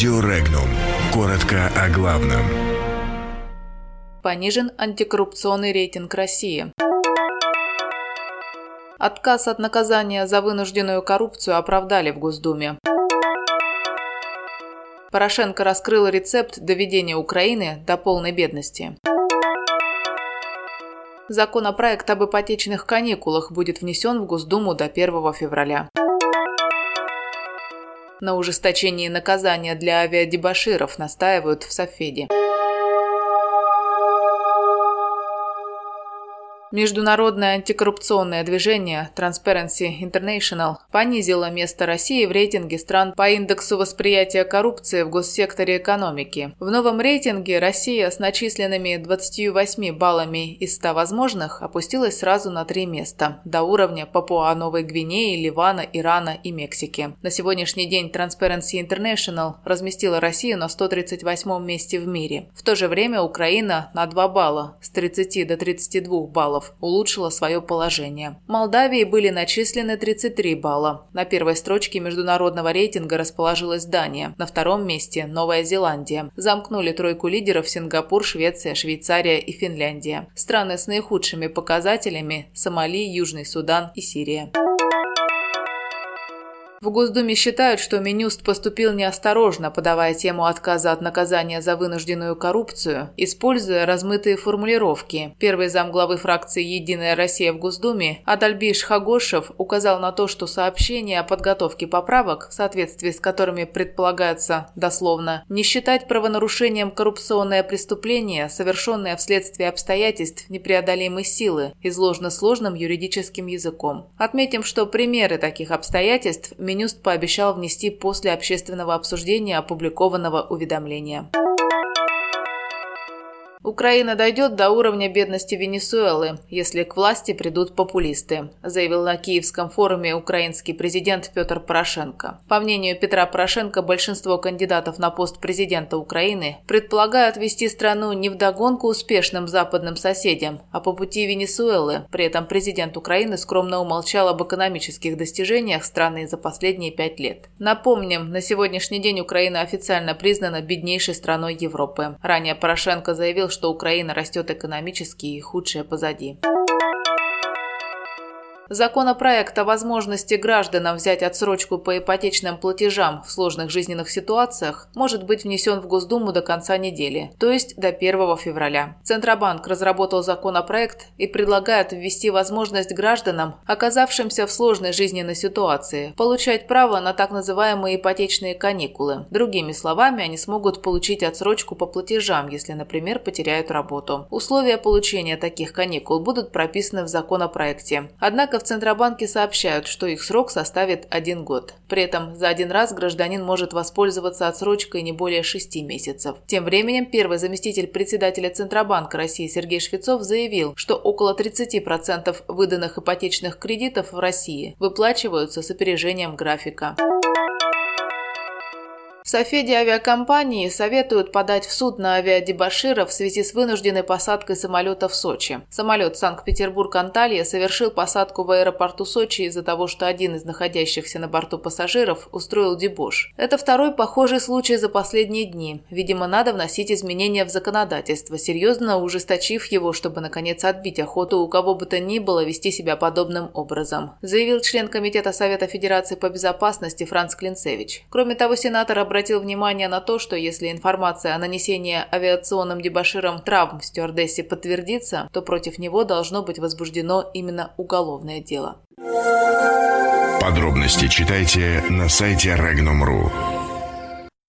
Радио Регнум. Коротко о главном. Понижен антикоррупционный рейтинг России. Отказ от наказания за вынужденную коррупцию оправдали в Госдуме. Порошенко раскрыл рецепт доведения Украины до полной бедности. Законопроект об ипотечных каникулах будет внесен в Госдуму до 1 февраля. На ужесточении наказания для авиадебаширов настаивают в Софеде. Международное антикоррупционное движение Transparency International понизило место России в рейтинге стран по индексу восприятия коррупции в госсекторе экономики. В новом рейтинге Россия с начисленными 28 баллами из 100 возможных опустилась сразу на три места, до уровня Папуа-Новой Гвинеи, Ливана, Ирана и Мексики. На сегодняшний день Transparency International разместила Россию на 138 месте в мире. В то же время Украина на 2 балла, с 30 до 32 баллов баллов, улучшила свое положение. Молдавии были начислены 33 балла. На первой строчке международного рейтинга расположилась Дания, на втором месте – Новая Зеландия. Замкнули тройку лидеров Сингапур, Швеция, Швейцария и Финляндия. Страны с наихудшими показателями – Сомали, Южный Судан и Сирия. В Госдуме считают, что Минюст поступил неосторожно, подавая тему отказа от наказания за вынужденную коррупцию, используя размытые формулировки. Первый замглавы фракции «Единая Россия» в Госдуме Адальбей Шхагошев указал на то, что сообщение о подготовке поправок, в соответствии с которыми предполагается, дословно, не считать правонарушением коррупционное преступление, совершенное вследствие обстоятельств непреодолимой силы, изложено сложным юридическим языком. Отметим, что примеры таких обстоятельств – Минюст пообещал внести после общественного обсуждения опубликованного уведомления. Украина дойдет до уровня бедности Венесуэлы, если к власти придут популисты, заявил на Киевском форуме украинский президент Петр Порошенко. По мнению Петра Порошенко, большинство кандидатов на пост президента Украины предполагают вести страну не вдогонку успешным западным соседям, а по пути Венесуэлы. При этом президент Украины скромно умолчал об экономических достижениях страны за последние пять лет. Напомним, на сегодняшний день Украина официально признана беднейшей страной Европы. Ранее Порошенко заявил, что Украина растет экономически и худшее позади. Законопроект о возможности гражданам взять отсрочку по ипотечным платежам в сложных жизненных ситуациях может быть внесен в Госдуму до конца недели, то есть до 1 февраля. Центробанк разработал законопроект и предлагает ввести возможность гражданам, оказавшимся в сложной жизненной ситуации, получать право на так называемые ипотечные каникулы. Другими словами, они смогут получить отсрочку по платежам, если, например, потеряют работу. Условия получения таких каникул будут прописаны в законопроекте. Однако в Центробанке сообщают, что их срок составит один год. При этом за один раз гражданин может воспользоваться отсрочкой не более шести месяцев. Тем временем первый заместитель председателя Центробанка России Сергей Швецов заявил, что около 30% выданных ипотечных кредитов в России выплачиваются с опережением графика. В Софеде авиакомпании советуют подать в суд на авиадебашира в связи с вынужденной посадкой самолета в Сочи. Самолет Санкт-Петербург-Анталья совершил посадку в аэропорту Сочи из-за того, что один из находящихся на борту пассажиров устроил дебош. Это второй похожий случай за последние дни. Видимо, надо вносить изменения в законодательство, серьезно ужесточив его, чтобы наконец отбить охоту у кого бы то ни было вести себя подобным образом, заявил член Комитета Совета Федерации по безопасности Франц Клинцевич. Кроме того, сенатор обратил обратил внимание на то, что если информация о нанесении авиационным дебаширам травм стюардессе подтвердится, то против него должно быть возбуждено именно уголовное дело. Подробности читайте на сайте Regnum.ru.